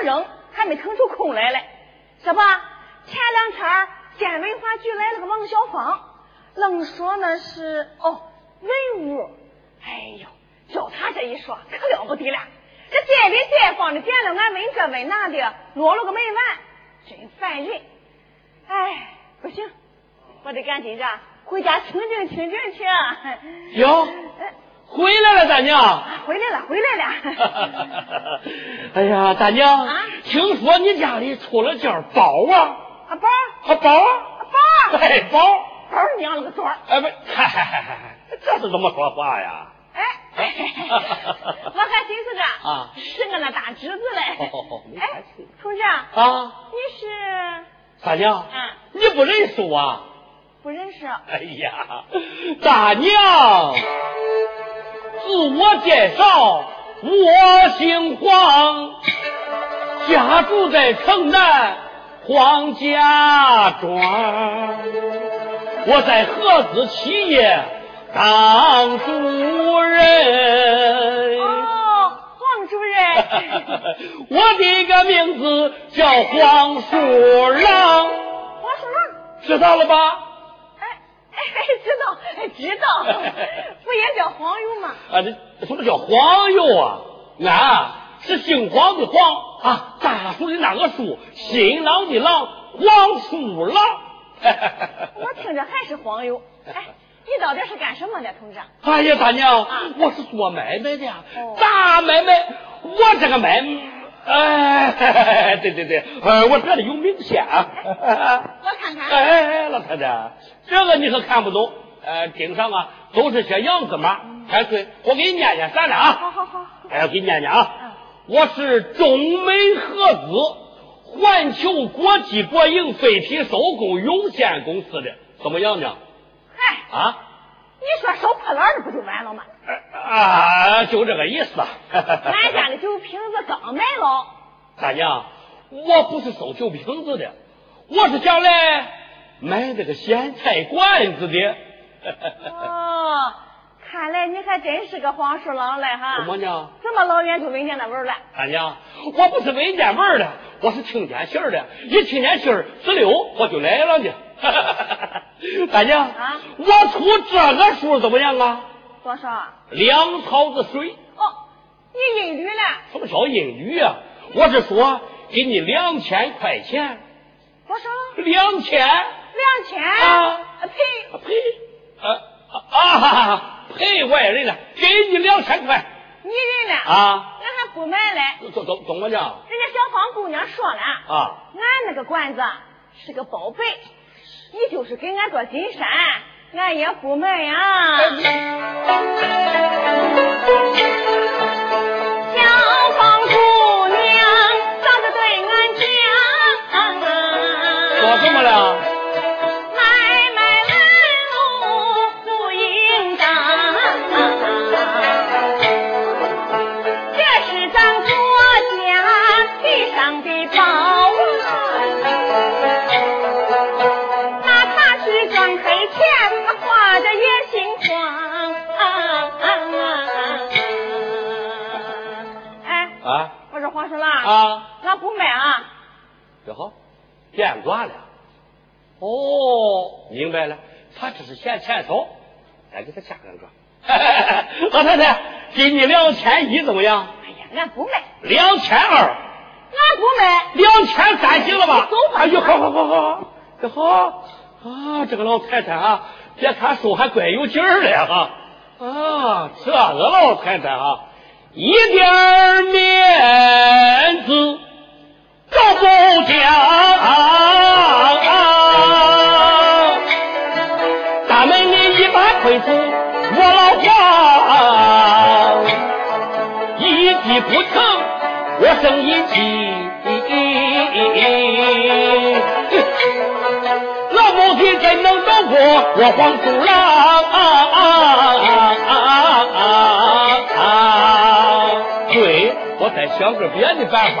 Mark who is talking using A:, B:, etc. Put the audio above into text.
A: 扔，还没腾出空来嘞。这不，前两天县文化局来了个王小芳，愣说那是哦文物。哎呦，叫他这一说，可了不得了。这街里街坊的见了俺问这问那的，落了个没完，真烦人。哎，不行，我得赶紧着回家清静清静去。
B: 哟。回来了，大娘。
A: 回来了，回来了。
B: 哎呀，大娘，听说你家里出了件宝啊？
A: 啊宝？
B: 啊宝？啊
A: 宝？
B: 哎宝？
A: 宝娘了个多？
B: 哎不，嗨嗨嗨嗨，这是怎么说话呀？
A: 哎，我还寻思着啊，是我那大侄子嘞。哎，同志
B: 啊，
A: 你是？
B: 大娘，
A: 嗯，
B: 你不认识我？
A: 不认识。
B: 哎呀，大娘。自我介绍，我姓黄，家住在城南黄家庄。我在合资企业当主任。
A: 哦，黄主任。
B: 我的个名字叫黄鼠狼。
A: 黄鼠狼，
B: 知道了吧？
A: 知道，知道，不也叫黄油吗？
B: 啊，这什么叫黄油啊？俺是姓黄的黄啊，大树的那个树，新郎的郎，黄鼠狼。
A: 我听着还是黄油。哎，你到底是干什么的，同志？
B: 哎呀，大娘，我是做买卖的，大买卖。我这个买卖，哎，对对对，呃，我这里有名片。
A: 我看看。
B: 哎哎，老太太。这个你可看不懂，呃，顶上啊都是些洋字码。哎，对，我给你念念算了啊？
A: 好好好，
B: 哎，我给你念念啊。我是中美合资环球国际国营废品收购有限公司的，怎么样呢？
A: 嗨
B: 啊，
A: 你说收破烂的不就完了吗？
B: 啊，就这个意思。
A: 俺家的酒瓶子刚卖了。
B: 大娘，我不是收酒瓶子的，我是想来。买这个咸菜罐子的。
A: 哦，看来你还真是个黄鼠狼嘞哈！
B: 怎么呢？
A: 这么老远就闻见那味儿了？
B: 大娘，我不是闻见味儿了，我是听见信儿了。一听见信儿，直溜我就来了呢。大娘，
A: 啊，
B: 我出这个数怎么样啊？
A: 多少？
B: 两草子水。
A: 哦，你英语了？
B: 什么叫英语啊？我是说给你两千块钱。
A: 多少？
B: 两千。
A: 两千
B: 啊
A: 赔
B: 赔啊啊赔外人了，给你两千块，
A: 你认了
B: 啊？
A: 俺还不买嘞，
B: 怎怎怎么讲？
A: 人家小芳姑娘说了
B: 啊，
A: 俺那个馆子是个宝贝，你就是给俺做金山，俺也不卖呀。
B: 变卦了。哦，明白了，他只是嫌钱少，咱给他加两个。老太太，给你两千一怎么样？
A: 哎呀，俺不卖。
B: 两千二。
A: 俺不卖。
B: 两千三行了吧？
A: 走吧。
B: 哎呦，好好好好，这好啊！这个老太太啊，别看瘦还怪有劲儿的哈。啊，这个老太太啊。一点生一计，老母亲怎能斗过我黄鼠狼。啊啊啊啊啊啊对，我再想个别的办法。